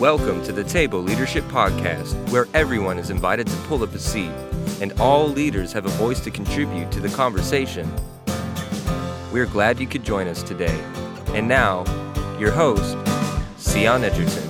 Welcome to the Table Leadership Podcast, where everyone is invited to pull up a seat and all leaders have a voice to contribute to the conversation. We're glad you could join us today. And now, your host, Sion Edgerton.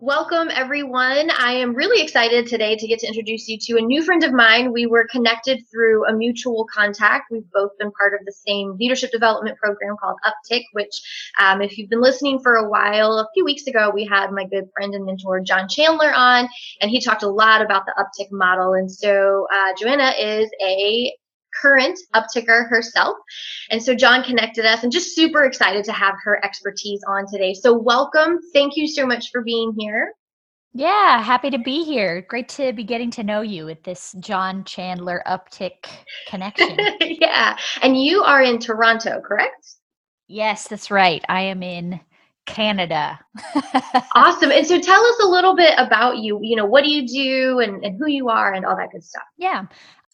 Welcome everyone. I am really excited today to get to introduce you to a new friend of mine. We were connected through a mutual contact. We've both been part of the same leadership development program called Uptick, which, um, if you've been listening for a while, a few weeks ago, we had my good friend and mentor, John Chandler, on, and he talked a lot about the Uptick model. And so, uh, Joanna is a current upticker herself. And so John connected us and just super excited to have her expertise on today. So welcome. Thank you so much for being here. Yeah, happy to be here. Great to be getting to know you with this John Chandler uptick connection. yeah. And you are in Toronto, correct? Yes, that's right. I am in Canada. awesome. And so tell us a little bit about you. You know, what do you do and, and who you are and all that good stuff. Yeah.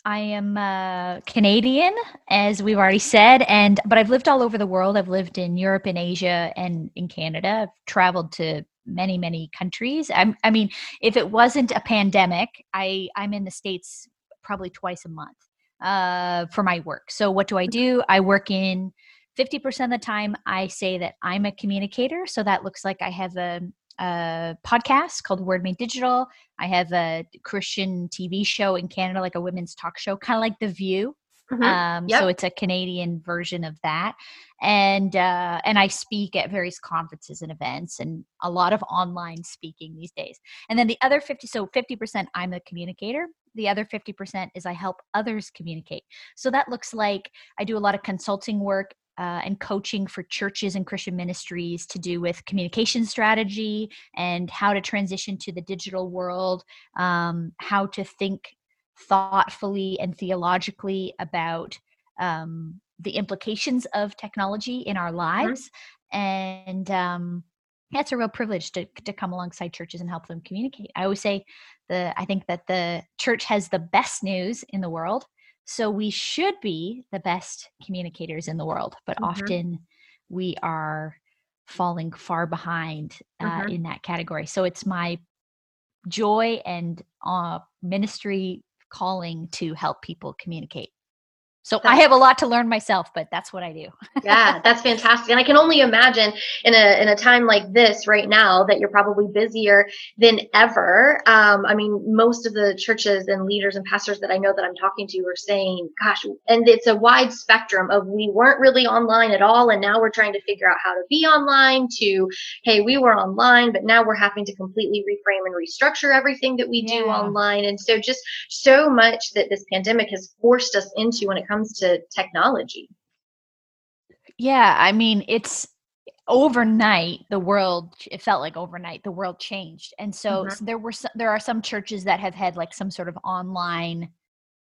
I am uh, Canadian, as we've already said, and but I've lived all over the world. I've lived in Europe and Asia and in Canada. I've traveled to many, many countries. I'm, I mean, if it wasn't a pandemic, I I'm in the states probably twice a month uh, for my work. So what do I do? I work in 50% of the time. I say that I'm a communicator. So that looks like I have a a podcast called Word Made Digital. I have a Christian TV show in Canada, like a women's talk show, kind of like The View. Mm-hmm. Um, yep. So it's a Canadian version of that, and uh, and I speak at various conferences and events, and a lot of online speaking these days. And then the other fifty, so fifty percent, I'm a communicator. The other fifty percent is I help others communicate. So that looks like I do a lot of consulting work uh, and coaching for churches and Christian ministries to do with communication strategy and how to transition to the digital world, um, how to think thoughtfully and theologically about um, the implications of technology in our mm-hmm. lives. Mm-hmm. And um, it's a real privilege to, to come alongside churches and help them communicate. I always say the I think that the church has the best news in the world so we should be the best communicators in the world, but mm-hmm. often we are falling far behind uh, mm-hmm. in that category. So it's my joy and uh, ministry calling to help people communicate. So that's, I have a lot to learn myself, but that's what I do. yeah, that's fantastic. And I can only imagine in a in a time like this right now that you're probably busier than ever. Um, I mean, most of the churches and leaders and pastors that I know that I'm talking to are saying, "Gosh," and it's a wide spectrum of we weren't really online at all, and now we're trying to figure out how to be online. To hey, we were online, but now we're having to completely reframe and restructure everything that we do online. And so, just so much that this pandemic has forced us into when it comes to technology. Yeah, I mean, it's overnight the world it felt like overnight the world changed and so, mm-hmm. so there were some, there are some churches that have had like some sort of online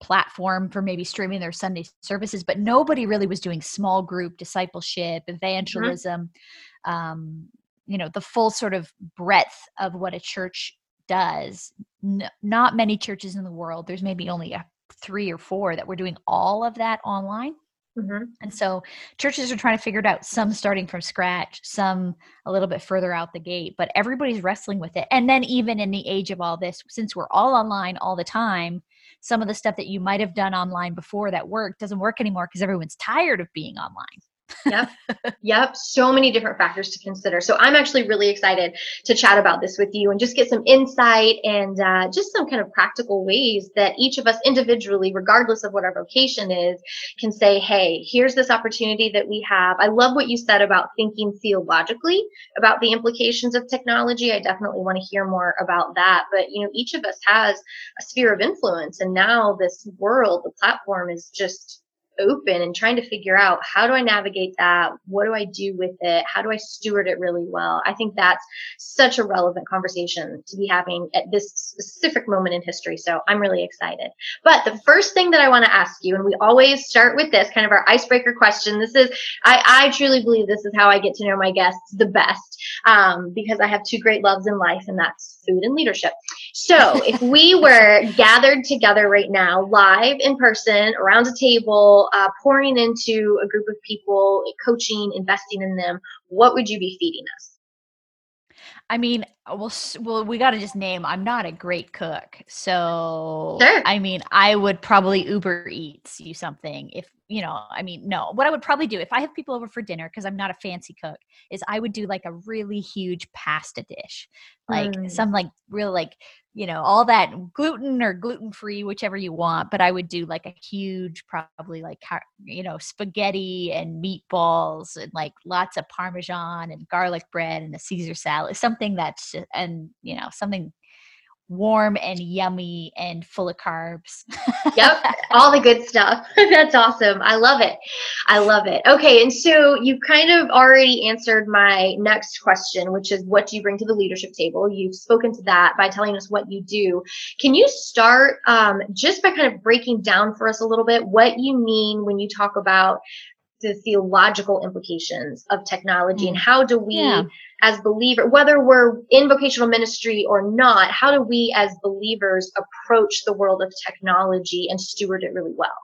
platform for maybe streaming their sunday services but nobody really was doing small group discipleship mm-hmm. evangelism mm-hmm. um, you know the full sort of breadth of what a church does N- not many churches in the world there's maybe only a three or four that were doing all of that online. Mm-hmm. And so churches are trying to figure it out, some starting from scratch, some a little bit further out the gate, but everybody's wrestling with it. And then, even in the age of all this, since we're all online all the time, some of the stuff that you might have done online before that worked doesn't work anymore because everyone's tired of being online yep. Yep. So many different factors to consider. So I'm actually really excited to chat about this with you and just get some insight and uh, just some kind of practical ways that each of us individually, regardless of what our vocation is, can say, hey, here's this opportunity that we have. I love what you said about thinking theologically about the implications of technology. I definitely want to hear more about that. But, you know, each of us has a sphere of influence. And now this world, the platform is just open and trying to figure out how do I navigate that? What do I do with it? How do I steward it really well? I think that's such a relevant conversation to be having at this specific moment in history. So I'm really excited. But the first thing that I want to ask you, and we always start with this kind of our icebreaker question. This is, I, I truly believe this is how I get to know my guests the best. Um, because I have two great loves in life, and that's food and leadership. So, if we were gathered together right now, live in person, around a table, uh, pouring into a group of people, coaching, investing in them, what would you be feeding us? I mean, uh, well, well, we got to just name. I'm not a great cook, so sure. I mean, I would probably Uber Eats you something if you know. I mean, no. What I would probably do if I have people over for dinner because I'm not a fancy cook is I would do like a really huge pasta dish, like mm. some like real like you know all that gluten or gluten free whichever you want but i would do like a huge probably like you know spaghetti and meatballs and like lots of parmesan and garlic bread and a caesar salad something that's and you know something warm and yummy and full of carbs. yep, all the good stuff. That's awesome. I love it. I love it. Okay, and so you kind of already answered my next question, which is what do you bring to the leadership table? You've spoken to that by telling us what you do. Can you start um, just by kind of breaking down for us a little bit what you mean when you talk about the theological implications of technology and mm. how do we yeah. as believer whether we're in vocational ministry or not how do we as believers approach the world of technology and steward it really well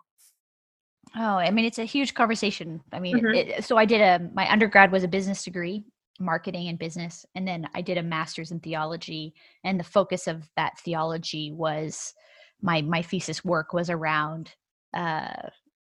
oh i mean it's a huge conversation i mean mm-hmm. it, so i did a my undergrad was a business degree marketing and business and then i did a master's in theology and the focus of that theology was my my thesis work was around uh,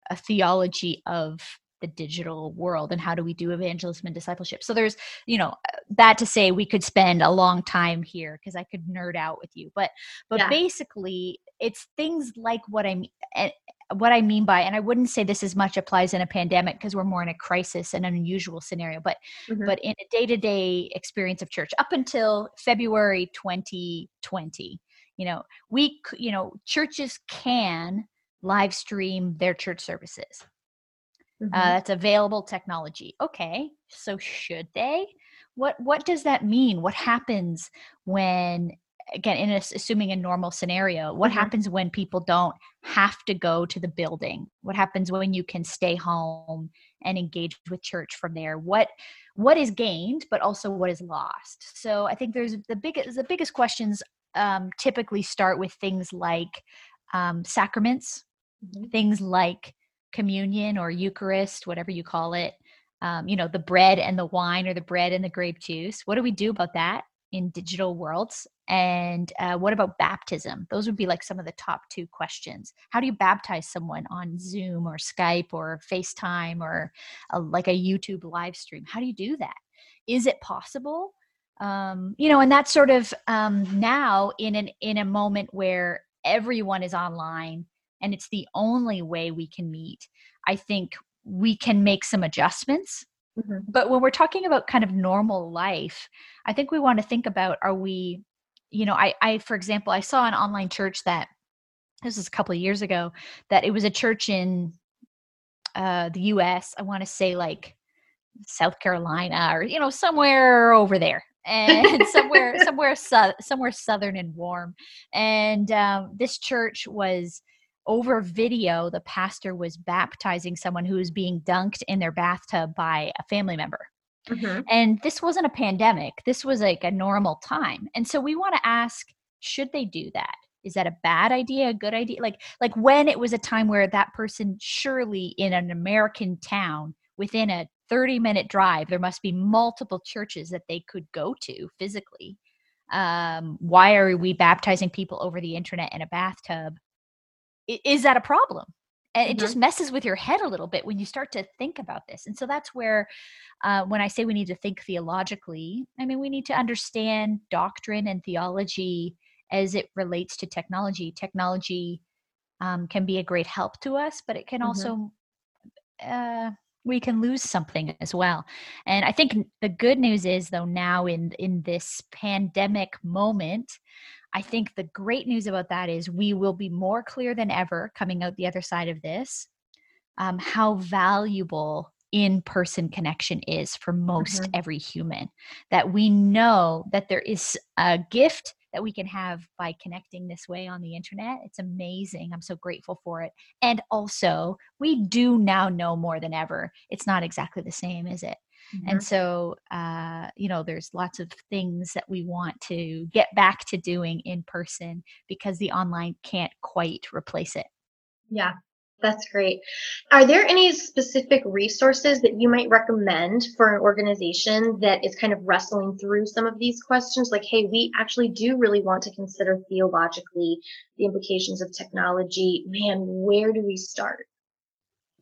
a theology of the digital world and how do we do evangelism and discipleship so there's you know that to say we could spend a long time here because i could nerd out with you but but yeah. basically it's things like what i mean eh, what i mean by and i wouldn't say this as much applies in a pandemic because we're more in a crisis and an unusual scenario but mm-hmm. but in a day-to-day experience of church up until february 2020 you know we you know churches can live stream their church services mm-hmm. uh, that's available technology okay so should they what what does that mean what happens when again in a, assuming a normal scenario what mm-hmm. happens when people don't have to go to the building what happens when you can stay home and engage with church from there what what is gained but also what is lost so i think there's the biggest the biggest questions um, typically start with things like um, sacraments mm-hmm. things like communion or Eucharist, whatever you call it, um, you know, the bread and the wine or the bread and the grape juice. What do we do about that in digital worlds? And uh, what about baptism? Those would be like some of the top two questions. How do you baptize someone on Zoom or Skype or FaceTime or a, like a YouTube live stream? How do you do that? Is it possible? Um, you know, and that's sort of um, now in an in a moment where everyone is online and it's the only way we can meet, I think we can make some adjustments. Mm-hmm. But when we're talking about kind of normal life, I think we want to think about are we, you know, I, I for example, I saw an online church that this was a couple of years ago that it was a church in uh, the US. I want to say like South Carolina or you know somewhere over there and somewhere somewhere su- somewhere southern and warm and um, this church was over video, the pastor was baptizing someone who was being dunked in their bathtub by a family member. Mm-hmm. And this wasn't a pandemic, this was like a normal time. And so we want to ask should they do that? Is that a bad idea, a good idea? Like like when it was a time where that person surely in an American town within a 30 minute drive there must be multiple churches that they could go to physically. Um, why are we baptizing people over the internet in a bathtub is that a problem? And it mm-hmm. just messes with your head a little bit when you start to think about this. And so that's where, uh, when I say we need to think theologically, I mean, we need to understand doctrine and theology as it relates to technology. Technology um, can be a great help to us, but it can mm-hmm. also, uh, we can lose something as well. And I think the good news is, though, now in in this pandemic moment, I think the great news about that is we will be more clear than ever coming out the other side of this um, how valuable in person connection is for most mm-hmm. every human. That we know that there is a gift that we can have by connecting this way on the internet. It's amazing. I'm so grateful for it. And also, we do now know more than ever. It's not exactly the same, is it? Mm-hmm. And so, uh, you know, there's lots of things that we want to get back to doing in person because the online can't quite replace it. Yeah, that's great. Are there any specific resources that you might recommend for an organization that is kind of wrestling through some of these questions? Like, hey, we actually do really want to consider theologically the implications of technology. Man, where do we start?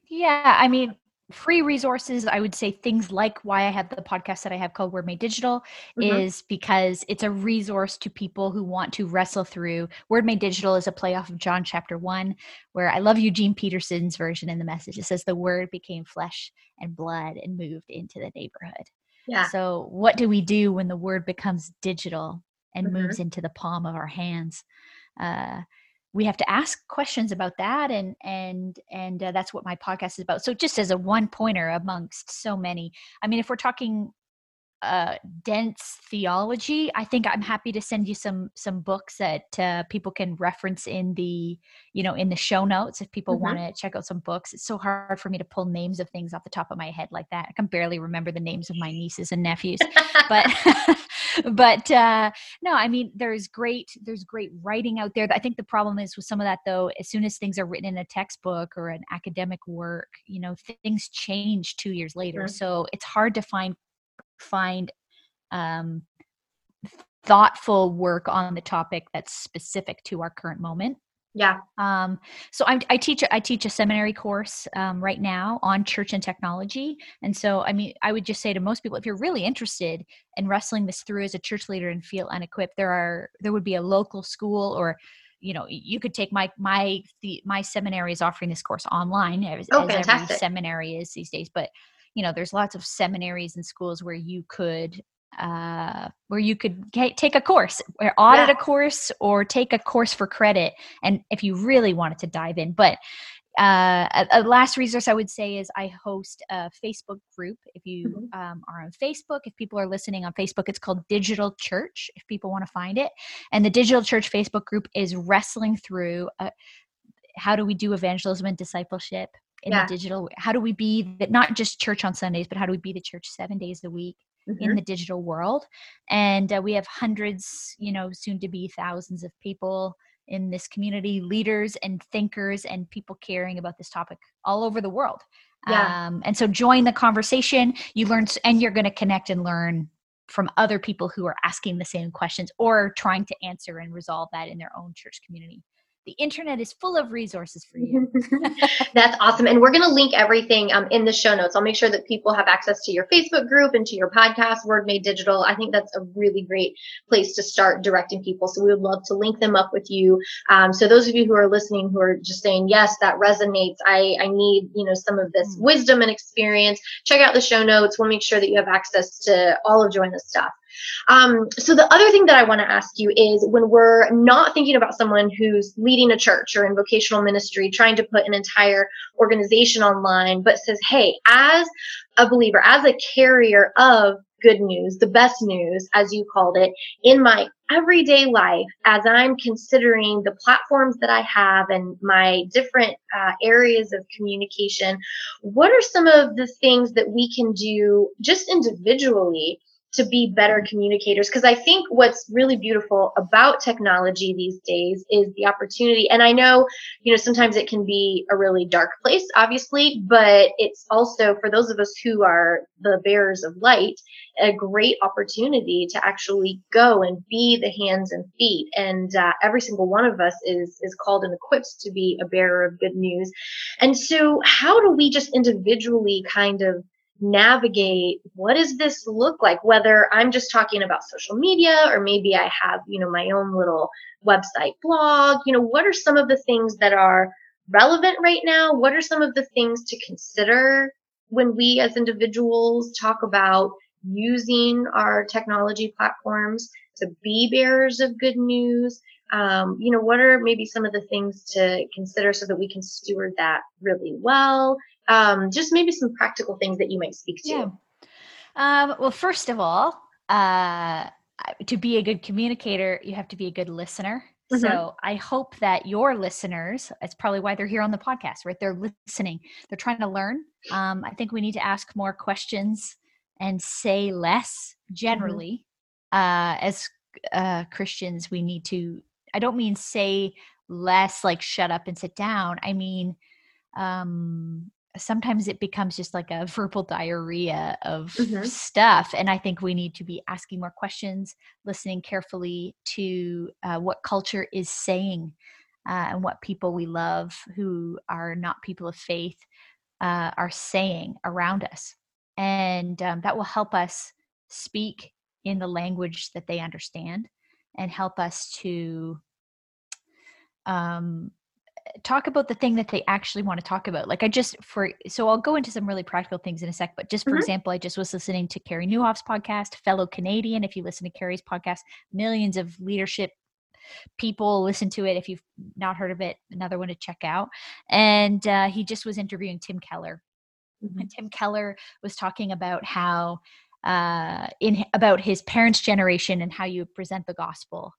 Yeah, I mean, free resources i would say things like why i have the podcast that i have called word made digital mm-hmm. is because it's a resource to people who want to wrestle through word made digital is a play off of john chapter 1 where i love eugene peterson's version in the message it says the word became flesh and blood and moved into the neighborhood yeah so what do we do when the word becomes digital and mm-hmm. moves into the palm of our hands uh, we have to ask questions about that and and and uh, that's what my podcast is about. So just as a one pointer amongst so many i mean if we're talking uh, dense theology i think i'm happy to send you some some books that uh, people can reference in the you know in the show notes if people mm-hmm. want to check out some books. It's so hard for me to pull names of things off the top of my head like that. I can barely remember the names of my nieces and nephews but but uh no i mean there's great there's great writing out there. I think the problem is with some of that though as soon as things are written in a textbook or an academic work you know things change two years later. Mm-hmm. so it's hard to find find um, thoughtful work on the topic that's specific to our current moment yeah. Um, so I'm, i teach i teach a seminary course um, right now on church and technology. And so i mean i would just say to most people if you're really interested in wrestling this through as a church leader and feel unequipped there are there would be a local school or you know you could take my my the my seminary is offering this course online as, oh, as every seminary is these days. But you know there's lots of seminaries and schools where you could uh, where you could get, take a course or audit yeah. a course or take a course for credit and if you really wanted to dive in but uh, a, a, last resource i would say is i host a facebook group if you mm-hmm. um, are on facebook if people are listening on facebook it's called digital church if people want to find it and the digital church facebook group is wrestling through uh, how do we do evangelism and discipleship in yeah. the digital how do we be that not just church on sundays but how do we be the church seven days a week mm-hmm. in the digital world and uh, we have hundreds you know soon to be thousands of people in this community leaders and thinkers and people caring about this topic all over the world yeah. Um, and so join the conversation you learn and you're going to connect and learn from other people who are asking the same questions or trying to answer and resolve that in their own church community the internet is full of resources for you. That's awesome. And we're going to link everything um, in the show notes. I'll make sure that people have access to your Facebook group and to your podcast, Word Made Digital. I think that's a really great place to start directing people. So we would love to link them up with you. Um, so those of you who are listening who are just saying, yes, that resonates. I, I need, you know, some of this mm. wisdom and experience. Check out the show notes. We'll make sure that you have access to all of Join the Stuff. Um, so the other thing that I want to ask you is when we're not thinking about someone who's leading a church or in vocational ministry, trying to put an entire organization online, but says, hey, as a believer, as a carrier of good news, the best news, as you called it, in my everyday life, as I'm considering the platforms that I have and my different uh, areas of communication, what are some of the things that we can do just individually to be better communicators. Because i think what's really beautiful about technology these days is the opportunity. And i know you know sometimes it can be a really dark place obviously but it's also for those of us who are the bearers of light a great opportunity to actually go and be the hands and feet. And uh, every single one of us is is called and equipped to be a bearer of good news. And so how do we just individually kind of navigate what does this look like? Whether i'm just talking about social media or maybe i have you know my own little website blog you know what are some of the things that are relevant right now? What are some of the things to consider when we as individuals talk about using our technology platforms to be bearers of good news? Um, you know what are maybe some of the things to consider so that we can steward that really well um, just maybe some practical things that you might speak to. Yeah. Um, well, first of all, uh, to be a good communicator, you have to be a good listener. Mm-hmm. So I hope that your listeners, that's probably why they're here on the podcast, right? They're listening, they're trying to learn. Um, I think we need to ask more questions and say less Mm-hmm. generally uh as uh christians we need to i don't mean say less like shut up and sit down i mean um sometimes it becomes just like a verbal diarrhea of Mhm. stuff and i think we need to be asking more questions listening carefully to uh, what culture is saying uh, and what people we love who are not people of faith uh, are saying around us and um, that will help us speak in the language that they understand and help us to um, talk about the thing that they actually want to talk about. Like I just for so I'll go into some really practical things in a sec, but just for Mhm. example, I just was listening to Carey Nieuwhof's podcast, fellow Canadian. If you listen to Carey's podcast, millions of leadership people listen to it. If you've not heard of it, another one to check out. And uh, he just was interviewing Tim Keller, Mhm. and Tim Keller was talking about how uh, in about his parents' generation and how you present the gospel.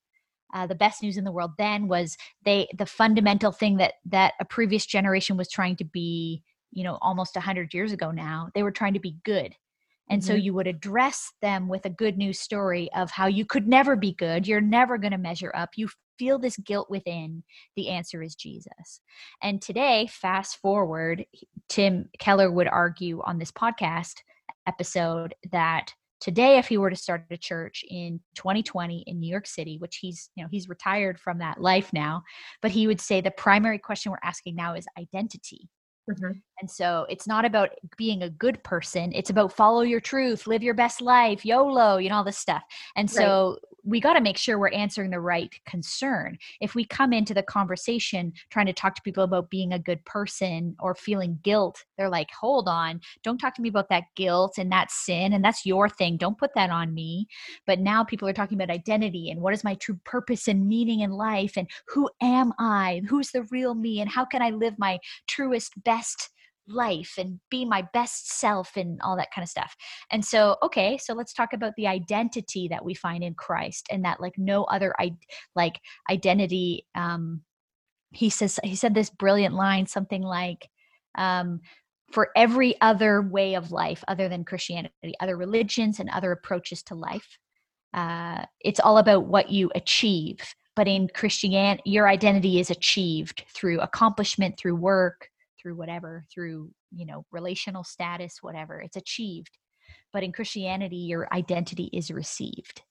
Uh, the best news in the world then was they the fundamental thing that that a previous generation was trying to be you know almost 100 years ago now they were trying to be good and so Mhm. you would address them with a good news story of how you could never be good you're never going to measure up you feel this guilt within the answer is jesus and today fast forward tim keller would argue on this podcast episode that today if he were to start a church in 2020 in new york city which he's you know he's retired from that life now but he would say the primary question we're asking now is identity Mhm. And so it's not about being a good person it's about follow your truth live your best life yolo you know all this stuff. And Right. so we got to make sure we're answering the right concern. If we come into the conversation trying to talk to people about being a good person or feeling guilt they're like hold on don't talk to me about that guilt and that sin and that's your thing don't put that on me. But now people are talking about identity and what is my true purpose and meaning in life and who am i? Who's the real me and how can i live my truest best life and be my best self and all that kind of stuff. And so okay so let's talk about the identity that we find in christ and that like no other i like identity um he says he said this brilliant line something like um for every other way of life other than christianity other religions and other approaches to life uh it's all about what you achieve. But in christianity your identity is achieved through accomplishment through work through whatever through you know relational status whatever it's achieved. But in christianity your identity is received.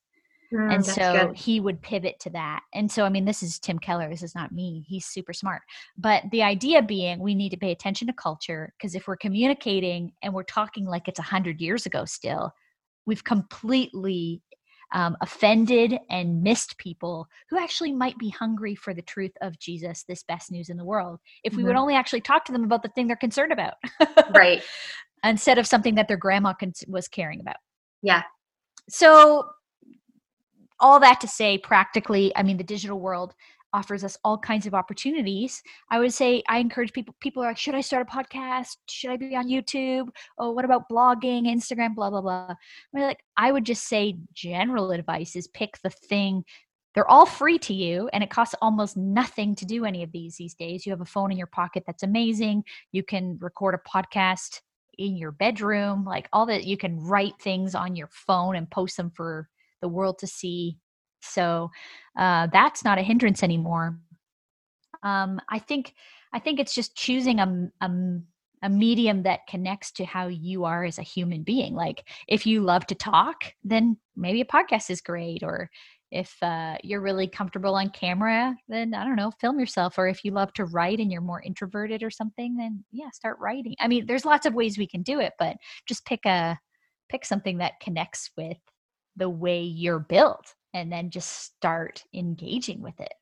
Mm, and so good. he would pivot to that. And so i mean this is tim keller this is not me he's super smart. But the idea being we need to pay attention to culture because if we're communicating and we're talking like it's 100 years ago still we've completely um, offended and missed people who actually might be hungry for the truth of jesus this best news in the world if we would Mhm. only actually talk to them about the thing they're concerned about right. instead of something that their grandma con- was caring about Yeah. so all that to say practically i mean the digital world offers us all kinds of opportunities. I would say i encourage people people are like should i start a podcast? Should i be on youtube? Oh what about blogging instagram? blah blah blah. I mean, like i would just say general advice is pick the thing they're all free to you and it costs almost nothing to do any of these these days. You have a phone in your pocket that's amazing. You can record a podcast in your bedroom like all that you can write things on your phone and post them for the world to see so uh, that's not a hindrance anymore. Um, i think i think it's just choosing a a medium that connects to how you are as a human being. Like if you love to talk then maybe a podcast is great or if uh, you're really comfortable on camera then i don't know film yourself. Or if you love to write and you're more introverted or something then yeah start writing. I mean there's lots of ways we can do it but just pick a pick something that connects with the way you're built and then just start engaging with it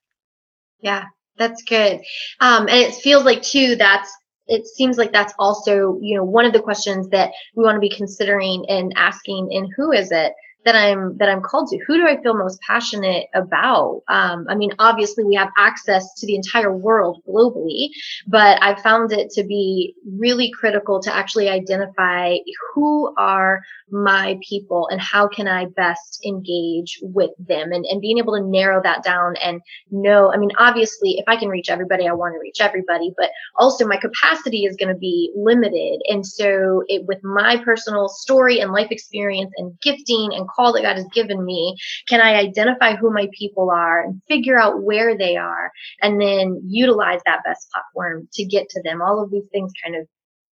Yeah, that's good. Um, and it feels like too that's it seems like that's also you know one of the questions that we want to be considering and asking in who is it that I'm that I'm called to? Who do I feel most passionate about? Um, I mean, obviously we have access to the entire world globally, but I've found it to be really critical to actually identify who are my people and how can I best engage with them and, and being able to narrow that down and know, I mean, obviously if I can reach everybody, I want to reach everybody, but also my capacity is going to be limited. And so it, with my personal story and life experience and gifting and call that God has given me, can I identify who my people are and figure out where they are and then utilize that best platform to get to them? All of these things kind of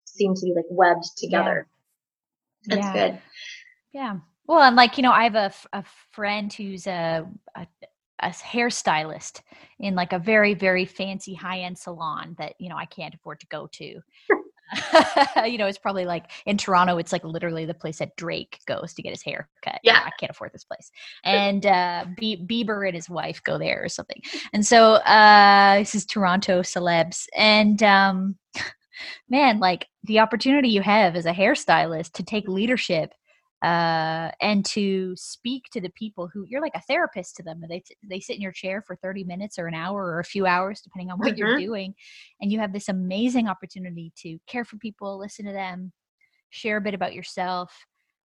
seem to be like webbed together. Yeah. That's yeah. good. Yeah. Well, and like, you know, I have a, a friend who's a, a, a hairstylist in like a very, very fancy high end salon that, you know, I can't afford to go to. you know, it's probably like in Toronto, it's like literally the place that Drake goes to get his hair cut. Yeah. You know, I can't afford this place. And uh, B- Bieber and his wife go there or something. And so uh, this is Toronto celebs. And um, man, like the opportunity you have as a hairstylist to take leadership uh, and to speak to the people who you're like a therapist to them. They they sit in your chair for 30 minutes or an hour or a few hours, depending on what mm-hmm. you're doing, and you have this amazing opportunity to care for people, listen to them, share a bit about yourself.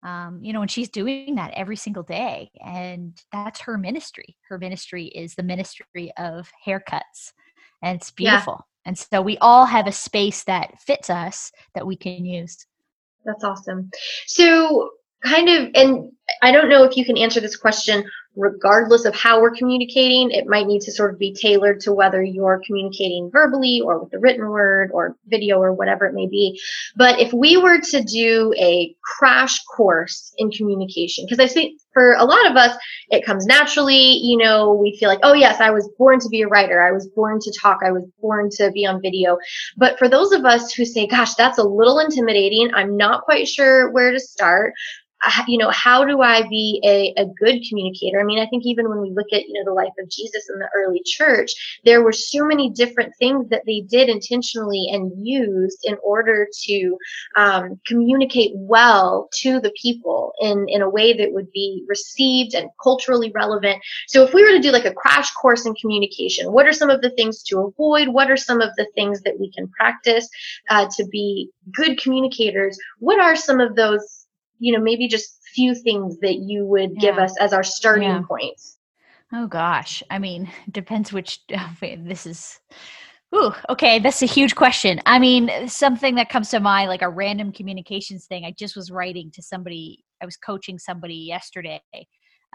Um, you know, and she's doing that every single day, and that's her ministry. Her ministry is the ministry of haircuts, and it's beautiful. Yeah. And so we all have a space that fits us that we can use. That's awesome. So kind of and i don't know if you can answer this question regardless of how we're communicating. It might need to sort of be tailored to whether you're communicating verbally or with the written word or video or whatever it may be. But if we were to do a crash course in communication because i think for a lot of us it comes naturally you know we feel like oh yes i was born to be a writer. I was born to talk. I was born to be on video. But for those of us who say gosh that's a little intimidating. I'm not quite sure where to start you know, how do I be a, a good communicator? I mean, I think even when we look at, you know, the life of Jesus in the early church, there were so many different things that they did intentionally and used in order to um, communicate well to the people in, in a way that would be received and culturally relevant. So if we were to do like a crash course in communication, what are some of the things to avoid? What are some of the things that we can practice uh, to be good communicators? What are some of those you know, maybe just few things that you would yeah. give us as our starting yeah. points? Oh gosh, I mean, depends which. Oh, this is. Ooh, okay, that's a huge question. I mean, something that comes to mind, like a random communications thing. I just was writing to somebody. I was coaching somebody yesterday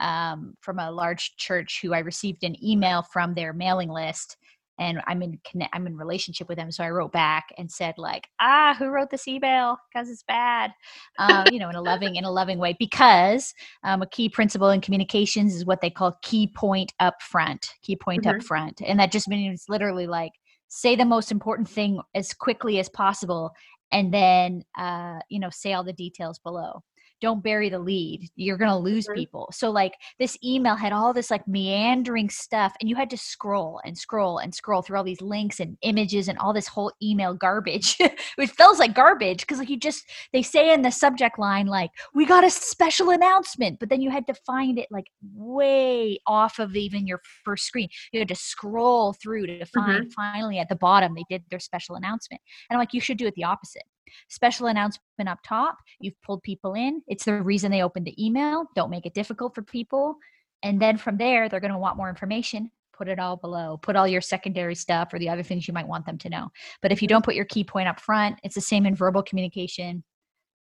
um, from a large church who I received an email from their mailing list, and I'm in connect, I'm in relationship with them. So I wrote back and said like, ah, who wrote this email? Because it's bad, um, you know, in a loving in a loving way. Because um, a key principle in communications is what they call key point up front, key point mm-hmm. up front, and that just means literally like say the most important thing as quickly as possible, and then uh, you know say all the details below don't bury the lead you're going to lose mm-hmm. people so like this email had all this like meandering stuff and you had to scroll and scroll and scroll through all these links and images and all this whole email garbage which feels like garbage because like you just they say in the subject line like we got a special announcement but then you had to find it like way off of even your first screen you had to scroll through to find mm-hmm. finally at the bottom they did their special announcement and i'm like you should do it the opposite Special announcement up top. You've pulled people in. It's the reason they opened the email. Don't make it difficult for people. And then from there, they're going to want more information. Put it all below. Put all your secondary stuff or the other things you might want them to know. But if you don't put your key point up front, it's the same in verbal communication.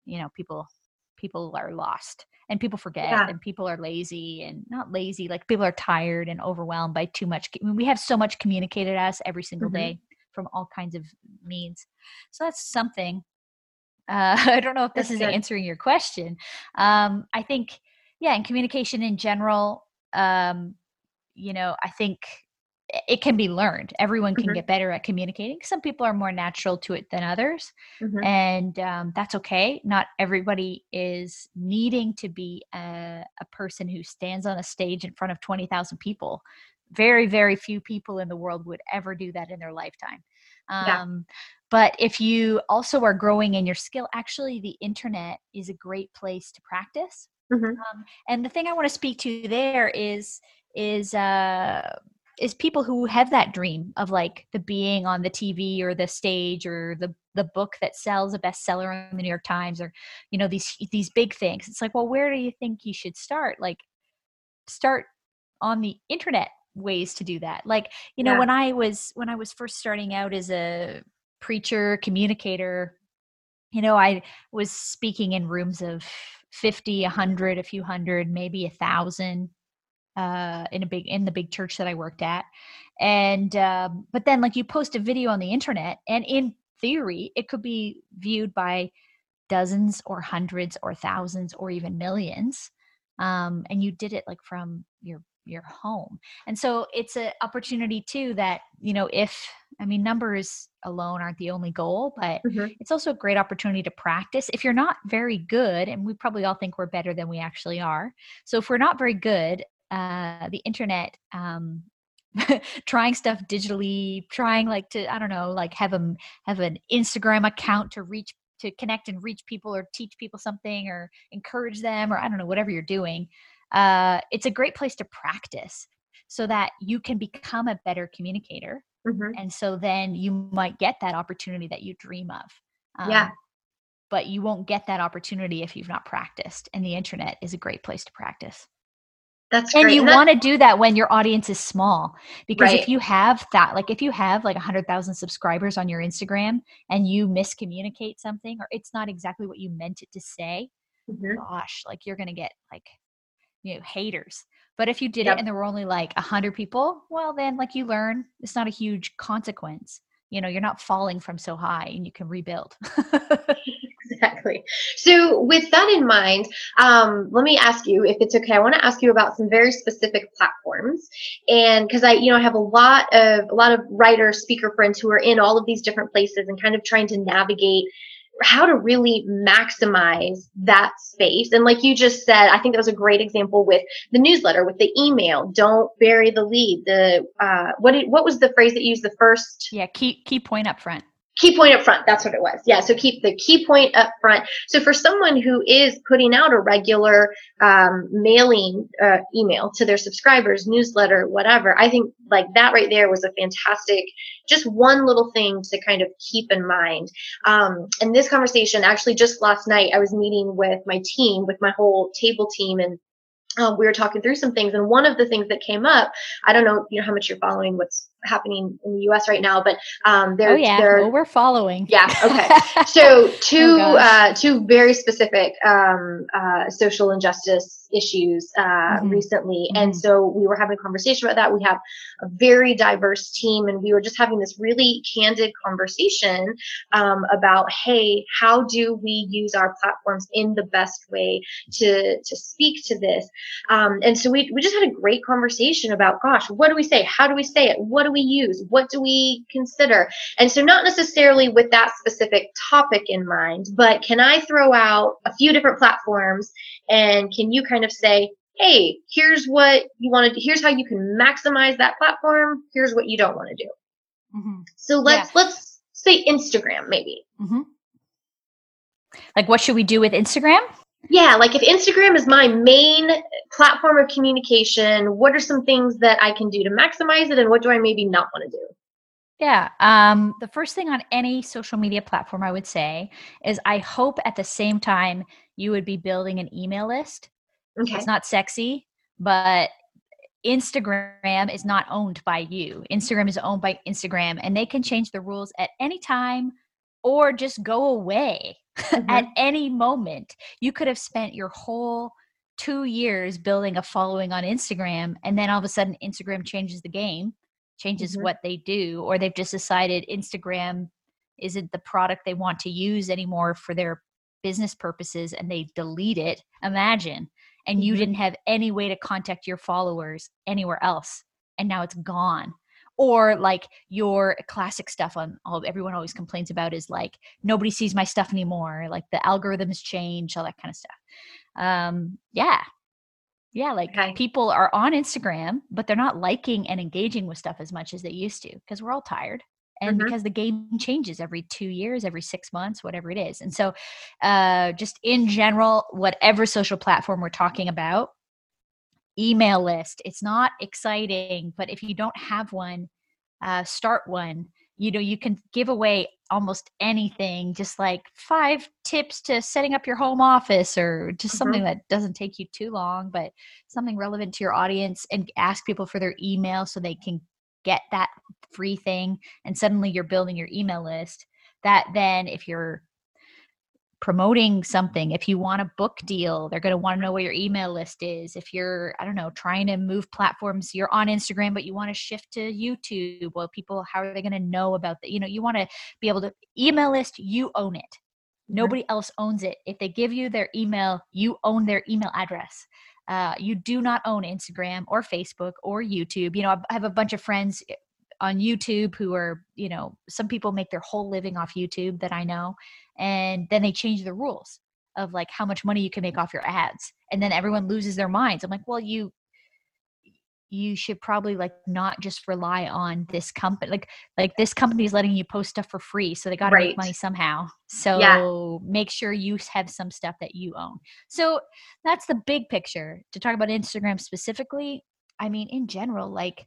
You know, people people are lost and people forget yeah. and people are lazy and not lazy like people are tired and overwhelmed by too much I mean, we have so much communicated us every single mm-hmm. day from all kinds of means so that's something uh, I don't know if this That's is good. answering your question. Um, I think, yeah, in communication in general, um, you know, I think it can be learned. Everyone can mm-hmm. get better at communicating. Some people are more natural to it than others, mm-hmm. and um, that's okay. Not everybody is needing to be a, a, person who stands on a stage in front of twenty thousand people. Very, very few people in the world would ever do that in their lifetime. Um, yeah. But if you also are growing in your skill, actually, the internet is a great place to practice. Mm-hmm. Um, and the thing I want to speak to there is is uh, is people who have that dream of like the being on the TV or the stage or the the book that sells a bestseller in the New York Times or you know these these big things. It's like, well, where do you think you should start? Like start on the internet ways to do that. Like, you know, yeah. when I was when I was first starting out as a preacher, communicator, you know, I was speaking in rooms of 50, 100, a few hundred, maybe a thousand uh, in a big in the big church that I worked at. And um, but then like you post a video on the internet, and in theory, it could be viewed by dozens or hundreds or thousands or even millions. Um, and you did it like from your your home and so it's an opportunity too that you know if i mean numbers alone aren't the only goal but mm-hmm. it's also a great opportunity to practice if you're not very good and we probably all think we're better than we actually are so if we're not very good uh, the internet um, trying stuff digitally trying like to i don't know like have a have an instagram account to reach to connect and reach people or teach people something or encourage them or i don't know whatever you're doing uh, it's a great place to practice so that you can become a better communicator mm-hmm. and so then you might get that opportunity that you dream of um, yeah but you won't get that opportunity if you've not practiced and the internet is a great place to practice that's and you want to do that when your audience is small because right. if you have that like if you have like a 100,000 subscribers on your Instagram and you miscommunicate something or it's not exactly what you meant it to say mm-hmm. gosh like you're going to get like you know haters but if you did yep. it and there were only like 100 people well then like you learn it's not a huge consequence you know you're not falling from so high and you can rebuild exactly. So, with that in mind, um, let me ask you, if it's okay, I want to ask you about some very specific platforms, and because I, you know, I have a lot of a lot of writer speaker friends who are in all of these different places and kind of trying to navigate how to really maximize that space. And like you just said, I think that was a great example with the newsletter, with the email. Don't bury the lead. The uh, what did, what was the phrase that you used the first? Yeah, key key point up front key point up front that's what it was. Yeah so keep the key point up front. So for someone who is putting out a regular um, mailing uh, email to their subscribers newsletter whatever i think like that right there was a fantastic just one little thing to kind of keep in mind. Um, and this conversation actually just last night i was meeting with my team with my whole table team and um, we were talking through some things and one of the things that came up i don't know you know how much you're following what's happening in the us right now but um there, oh yeah well, we're following yeah okay so two oh, uh two very specific um uh social injustice issues uh, mm-hmm. recently. Mm-hmm. And so we were having a conversation about that. We have a very diverse team, and we were just having this really candid conversation um, about, hey, how do we use our platforms in the best way to to speak to this? Um, and so we we just had a great conversation about, gosh, what do we say? How do we say it? What do we use? What do we consider? And so not necessarily with that specific topic in mind, but can I throw out a few different platforms and can you kind of say, hey, here's what you want to do. Here's how you can maximize that platform. Here's what you don't want to do. Mm-hmm. So let's yeah. let's say Instagram maybe. Mm-hmm. Like what should we do with Instagram? Yeah, like if Instagram is my main platform of communication, what are some things that I can do to maximize it and what do I maybe not want to do? Yeah. Um, the first thing on any social media platform I would say is I hope at the same time you would be building an email list. Okay. It's not sexy, but Instagram is not owned by you. Instagram is owned by Instagram, and they can change the rules at any time or just go away mm-hmm. at any moment. You could have spent your whole two years building a following on Instagram, and then all of a sudden, Instagram changes the game changes mm-hmm. what they do or they've just decided instagram isn't the product they want to use anymore for their business purposes and they delete it imagine and mm-hmm. you didn't have any way to contact your followers anywhere else and now it's gone or like your classic stuff on all everyone always complains about is like nobody sees my stuff anymore like the algorithms change all that kind of stuff um yeah yeah, like okay. people are on Instagram, but they're not liking and engaging with stuff as much as they used to because we're all tired and Mhm. because the game changes every two years every six months whatever it is and so uh, just in general whatever social platform we're talking about email list. It's not exciting but if you don't have one uh, start one. You know you can give away almost anything just like five tips to setting up your home office or just something that doesn't take you too long but something relevant to your audience and ask people for their email so they can get that free thing and suddenly you're building your email list. That then if you're promoting something. If you want a book deal they're going to want to know where your email list is. If you're i don't know trying to move platforms you're on instagram but you want to shift to youtube well people how are they going to know about that you know you want to be able to email list you own it. Nobody else owns it. If they give you their email you own their email address. Uh, you do not own instagram or facebook or youtube. You know i have a bunch of friends on youtube who are you know some people make their whole living off youtube that i know and then they change the rules of like how much money you can make off your ads and then everyone loses their minds. I'm like well you you should probably like not just rely on this company like like this company is letting you post stuff for free so they got to Right. make money somehow. So make sure you have some stuff that you own. So that's the big picture. To talk about instagram specifically i mean in general like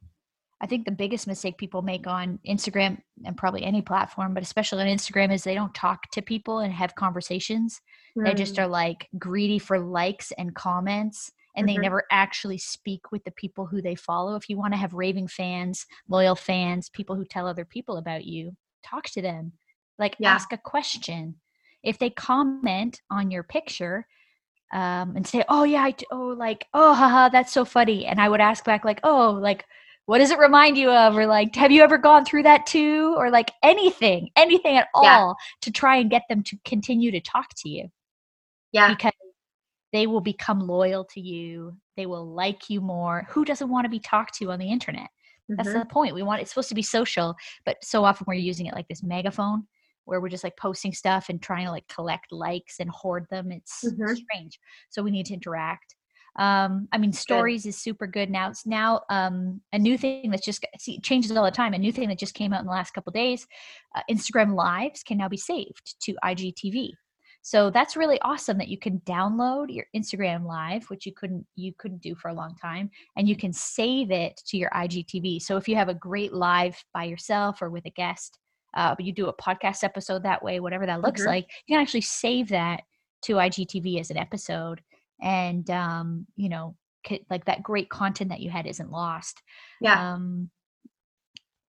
i think the biggest mistake people make on instagram and probably any platform but especially on instagram is they don't talk to people and have conversations. They just are like greedy for likes and comments and they Mhm. never actually speak with the people who they follow. If you want to have raving fans loyal fans people who tell other people about you talk to them. Like Yeah. ask a question. If they comment on your picture um, and say oh yeah I oh like oh haha that's so funny and i would ask back like oh like what does it remind you of? Or like have you ever gone through that too? Or like anything anything at Yeah. all to try and get them to continue to talk to you? Yeah. Because they will become loyal to you they will like you more. Who doesn't want to be talked to on the internet? That's Mhm. the point we want it's supposed to be social but so often we're using it like this megaphone where we're just like posting stuff and trying to like collect likes and hoard them. It's Mhm. strange. So we need to interact um i mean stories is super good. Now it's now um a new thing that's just see, changes all the time. A new thing that just came out in the last couple days uh, instagram lives can now be saved to igtv so that's really awesome that you can download your instagram live which you couldn't you couldn't do for a long time and you can save it to your igtv so if you have a great live by yourself or with a guest uh, but you do a podcast episode that way whatever that looks Mhm. like you can actually save that to igtv as an episode and um you know like that great content that you had isn't lost. Yeah. Um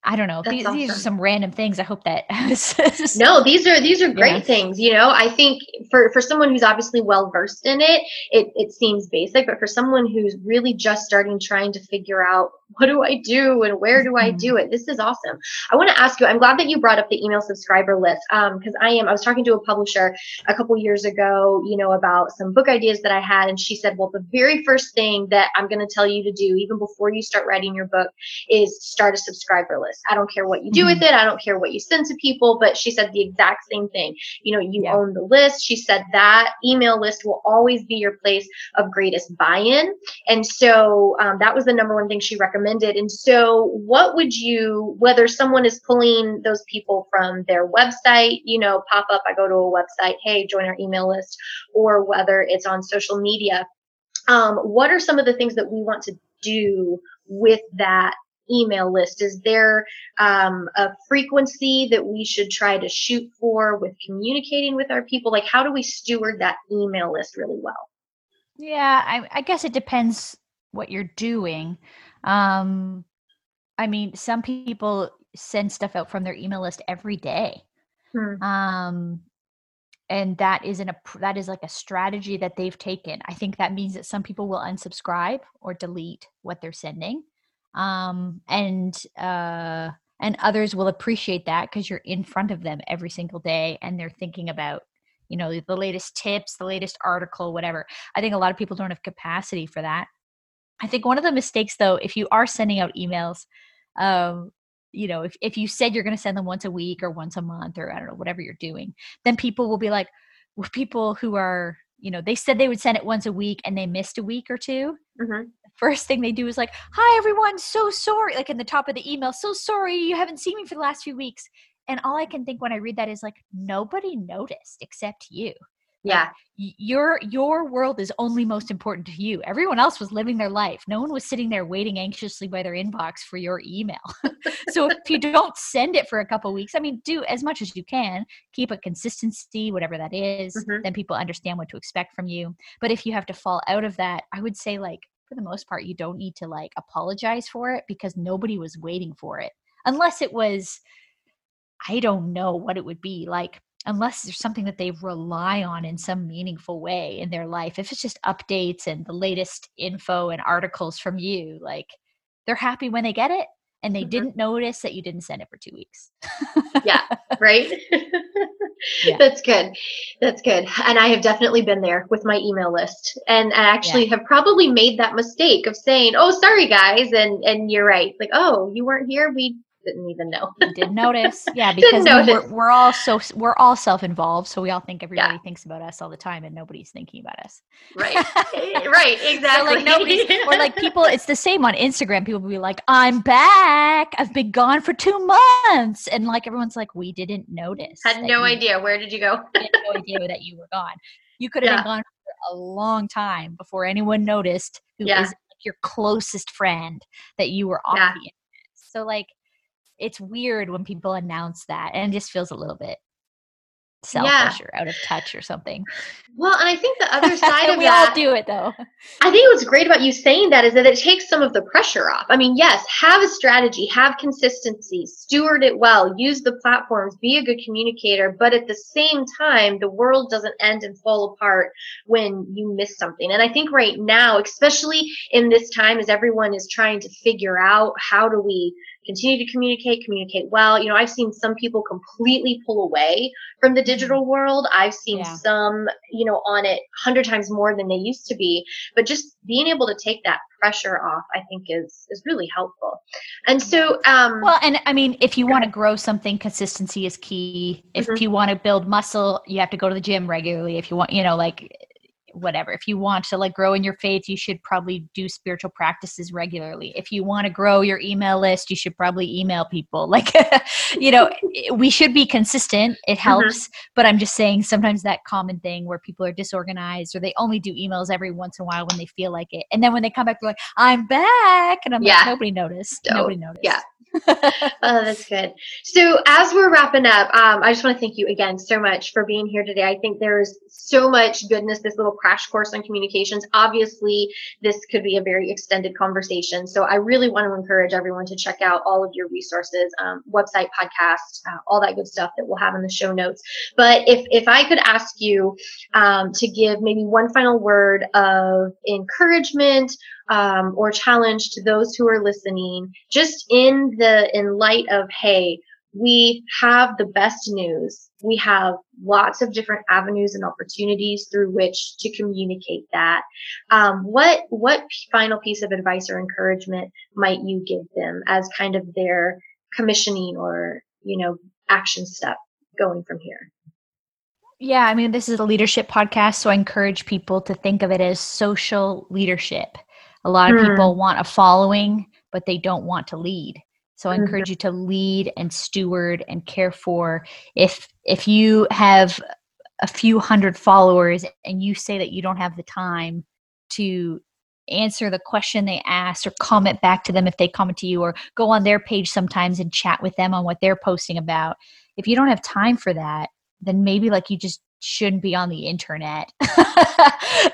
i don't know That's these, these are some random things i hope that no these are these are great Yeah. things you know i think for for someone who's obviously well versed in it it it seems basic but for someone who's really just starting trying to figure out what do i do and where do i Mhm. do it this is awesome i want to ask you i'm glad that you brought up the email subscriber list um because i am i was talking to a publisher a couple years ago you know about some book ideas that i had and she said well the very first thing that i'm going to tell you to do even before you start writing your book is start a subscriber list. I don't care what you do with it. I don't care what you send to people, but she said the exact same thing. You know, you Yeah. own the list. She said that email list will always be your place of greatest buy-in. And so um, that was the number one thing she recommended. And so what would you, whether someone is pulling those people from their website, you know, pop up, I go to a website, hey, join our email list, or whether it's on social media, um, what are some of the things that we want to do with that email list? Is there um, a frequency that we should try to shoot for with communicating with our people? Like, how do we steward that email list really well? Yeah, I, I guess it depends what you're doing. Um, I mean, some people send stuff out from their email list every day. Hmm. Um, and that is an app- that is like a strategy that they've taken. I think that means that some people will unsubscribe or delete what they're sending, um, and uh, and others will appreciate that because you're in front of them every single day and they're thinking about you know the latest tips, the latest article, whatever. I think a lot of people don't have capacity for that. I think one of the mistakes though, if you are sending out emails, um, you know, if, if you said you're going to send them once a week or once a month or I don't know, whatever you're doing, then people will be like, well, people who are you know they said they would send it once a week and they missed a week or 2 Mhm. first thing they do is like hi everyone so sorry like in the top of the email so sorry you haven't seen me for the last few weeks. And all i can think when i read that is like nobody noticed except you Yeah. Your your world is only most important to you. Everyone else was living their life. No one was sitting there waiting anxiously by their inbox for your email. So if you don't send it for a couple weeks i mean do as much as you can. Keep a consistency whatever that is, Mhm. then people understand what to expect from you. But if you have to fall out of that i would say like for the most part you don't need to like apologize for it because nobody was waiting for it. Unless it was i don't know what it would be like unless there's something that they rely on in some meaningful way in their life if it's just updates and the latest info and articles from you like they're happy when they get it and they Mhm. didn't notice that you didn't send it for two weeks Yeah. Right. Yeah. That's good. That's good. And I have definitely been there with my email list. And I actually have probably made that mistake of saying, "Oh, sorry guys." And and you're right. Like, "Oh, you weren't here. We didn't even know." You didn't notice yeah because we're, we're all so we're all self-involved so we all think everybody thinks about us all the time and nobody's thinking about us right. Eh, right. Exactly. So like nobody's or like people it's the same on Instagram. People will be like, I'm back. I've been gone for two months. And like everyone's like, we didn't notice. had no you- idea. Where did you go? had no idea that you were gone. You could have Yeah. been gone for a long time before anyone noticed who is Yeah. like your closest friend that you were off Yeah. the internet. So like it's weird when people announce that and it just feels a little bit selfish or out of touch or something. Well, and I think the other side of we that all do it though. I think what's great about you saying that is that it takes some of the pressure off. I mean, yes, have a strategy, have consistency, steward it well, use the platforms, be a good communicator, but at the same time, the world doesn't end and fall apart when you miss something. And I think right now, especially in this time as everyone is trying to figure out how do we continue to communicate, communicate well. You know, I've seen some people completely pull away from the digital world. I've seen Yeah. some, you know, on it hundred times more than they used to be but just being able to take that pressure off i think is is really helpful and so um Well, and I mean, if you want to grow something, consistency is key. If Mhm. you want to build muscle, you have to go to the gym regularly. If you want, you know, like whatever. If you want to like grow in your faith, you should probably do spiritual practices regularly. If you want to grow your email list, you should probably email people. Like, you know, we should be consistent. It helps. But I'm just saying sometimes that common thing where people are disorganized or they only do emails every once in a while when they feel like it. And then when they come back, they're like, I'm back. And I'm Yeah. like, nobody noticed. Dope. Nobody noticed. Yeah. oh that's good so as we're wrapping up um, i just want to thank you again so much for being here today i think there's so much goodness this little crash course on communications obviously this could be a very extended conversation. So i really want to encourage everyone to check out all of your resources um, website podcast uh, all that good stuff that we'll have in the show notes. But if if i could ask you um, to give maybe one final word of encouragement um, or challenge to those who are listening just in the in light of hey we have the best news we have lots of different avenues and opportunities through which to communicate that um, what what final piece of advice or encouragement might you give them as kind of their commissioning or you know action step going from here Yeah, I mean, this is a leadership podcast, so I encourage people to think of it as social leadership. A lot of Hmm. people want a following, but they don't want to lead. So I Mhm. encourage you to lead and steward and care for. If if you have a few hundred followers and you say that you don't have the time to answer the question they ask or comment back to them if they comment to you or go on their page sometimes and chat with them on what they're posting about if you don't have time for that then maybe like you just shouldn't be on the internet.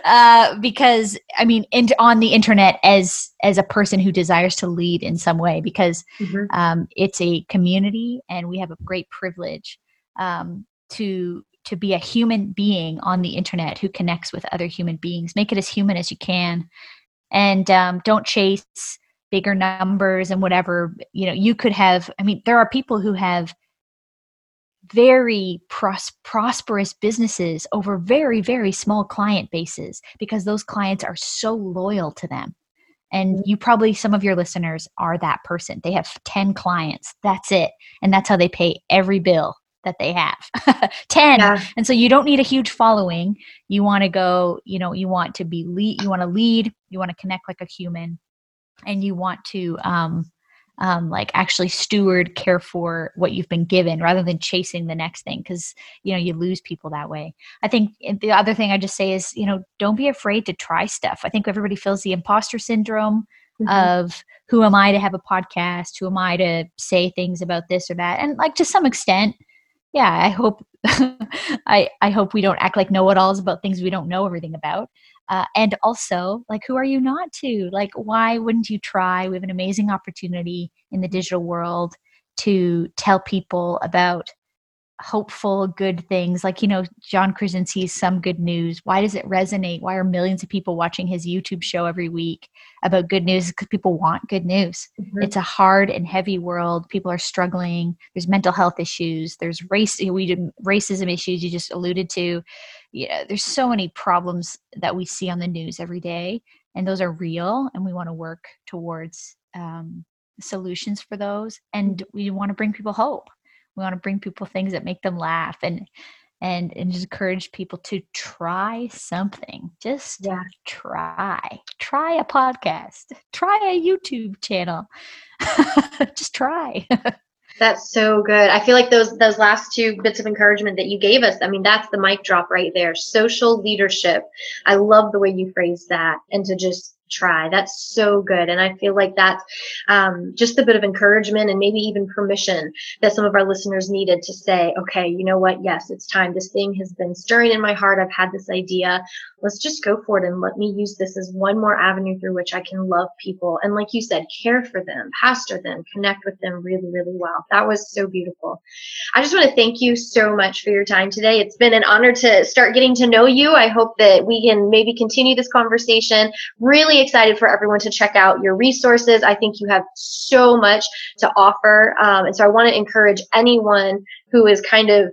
Uh, because i mean in, on the internet as as a person who desires to lead in some way because um, it's a community and we have a great privilege um, to to be a human being on the internet who connects with other human beings. Make it as human as you can. And um, don't chase bigger numbers and whatever you know you could have i mean there are people who have very pros- prosperous businesses over very very small client bases because those clients are so loyal to them. And you probably some of your listeners are that person. They have 10 clients. That's it. And that's how they pay every bill that they have. 10 yeah. and so you don't need a huge following. You want to go you know you want to be lead you want to lead. You want to connect like a human. And you want to um um, like actually steward care for what you've been given rather than chasing the next thing because you know you lose people that way. I think the other thing i just say is you know don't be afraid to try stuff. I think everybody feels the imposter syndrome mm-hmm. of who am i to have a podcast? Who am i to say things about this or that? And like to some extent yeah i hope i i hope we don't act like know-it-alls about things we don't know everything about uh, and also like who are you not to? Like why wouldn't you try? We have an amazing opportunity in the digital world to tell people about hopeful good things. Like you know john krasinski's some good news. Why does it resonate? Why are millions of people watching his youtube show every week about good news? Because people want good news. Mm-hmm. it's a hard and heavy world. People are struggling. There's mental health issues. There's race we racism issues you just alluded to. You know there's so many problems that we see on the news every day and those are real and we want to work towards um, solutions for those and mm-hmm. we want to bring people hope we want to bring people things that make them laugh and and and just encourage people to try something just yeah. try try a podcast try a youtube channel just try that's so good. I feel like those those last two bits of encouragement that you gave us, I mean, that's the mic drop right there. Social leadership. I love the way you phrased that and to just try. That's so good. And I feel like that's um, just a bit of encouragement and maybe even permission that some of our listeners needed to say, okay, you know what? Yes, it's time. This thing has been stirring in my heart. I've had this idea. Let's just go for it and let me use this as one more avenue through which I can love people. And like you said, care for them, pastor them, connect with them really, really well. That was so beautiful. I just want to thank you so much for your time today. It's been an honor to start getting to know you. I hope that we can maybe continue this conversation. Really excited for everyone to check out your resources. I think you have so much to offer. Um, and so I want to encourage anyone who is kind of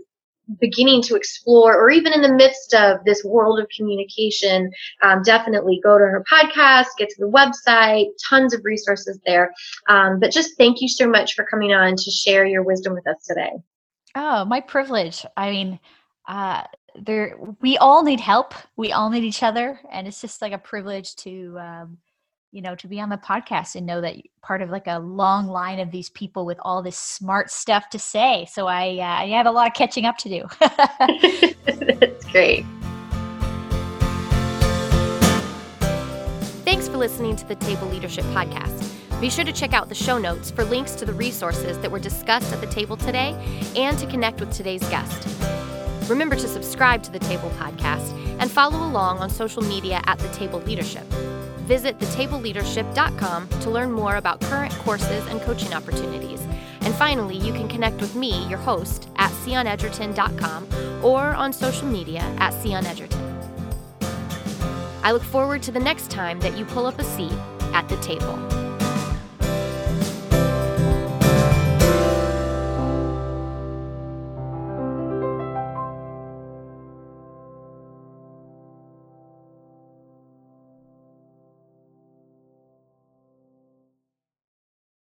beginning to explore or even in the midst of this world of communication um, definitely go to her podcast get to the website tons of resources there um, but just thank you so much for coming on to share your wisdom with us today oh my privilege i mean uh, there we all need help. We all need each other. And it's just like a privilege to um, you know to be on the podcast and know that part of like a long line of these people with all this smart stuff to say. So i uh, i have a lot of catching up to do. That's great. Thanks for listening to the table leadership podcast. Be sure to check out the show notes for links to the resources that were discussed at the table today and to connect with today's guest Remember to subscribe to the Table Podcast and follow along on social media at The Table Leadership. Visit thetableleadership.com to learn more about current courses and coaching opportunities. And finally, you can connect with me, your host, at sionedgerton.com or on social media at sionedgerton. I look forward to the next time that you pull up a seat at the table.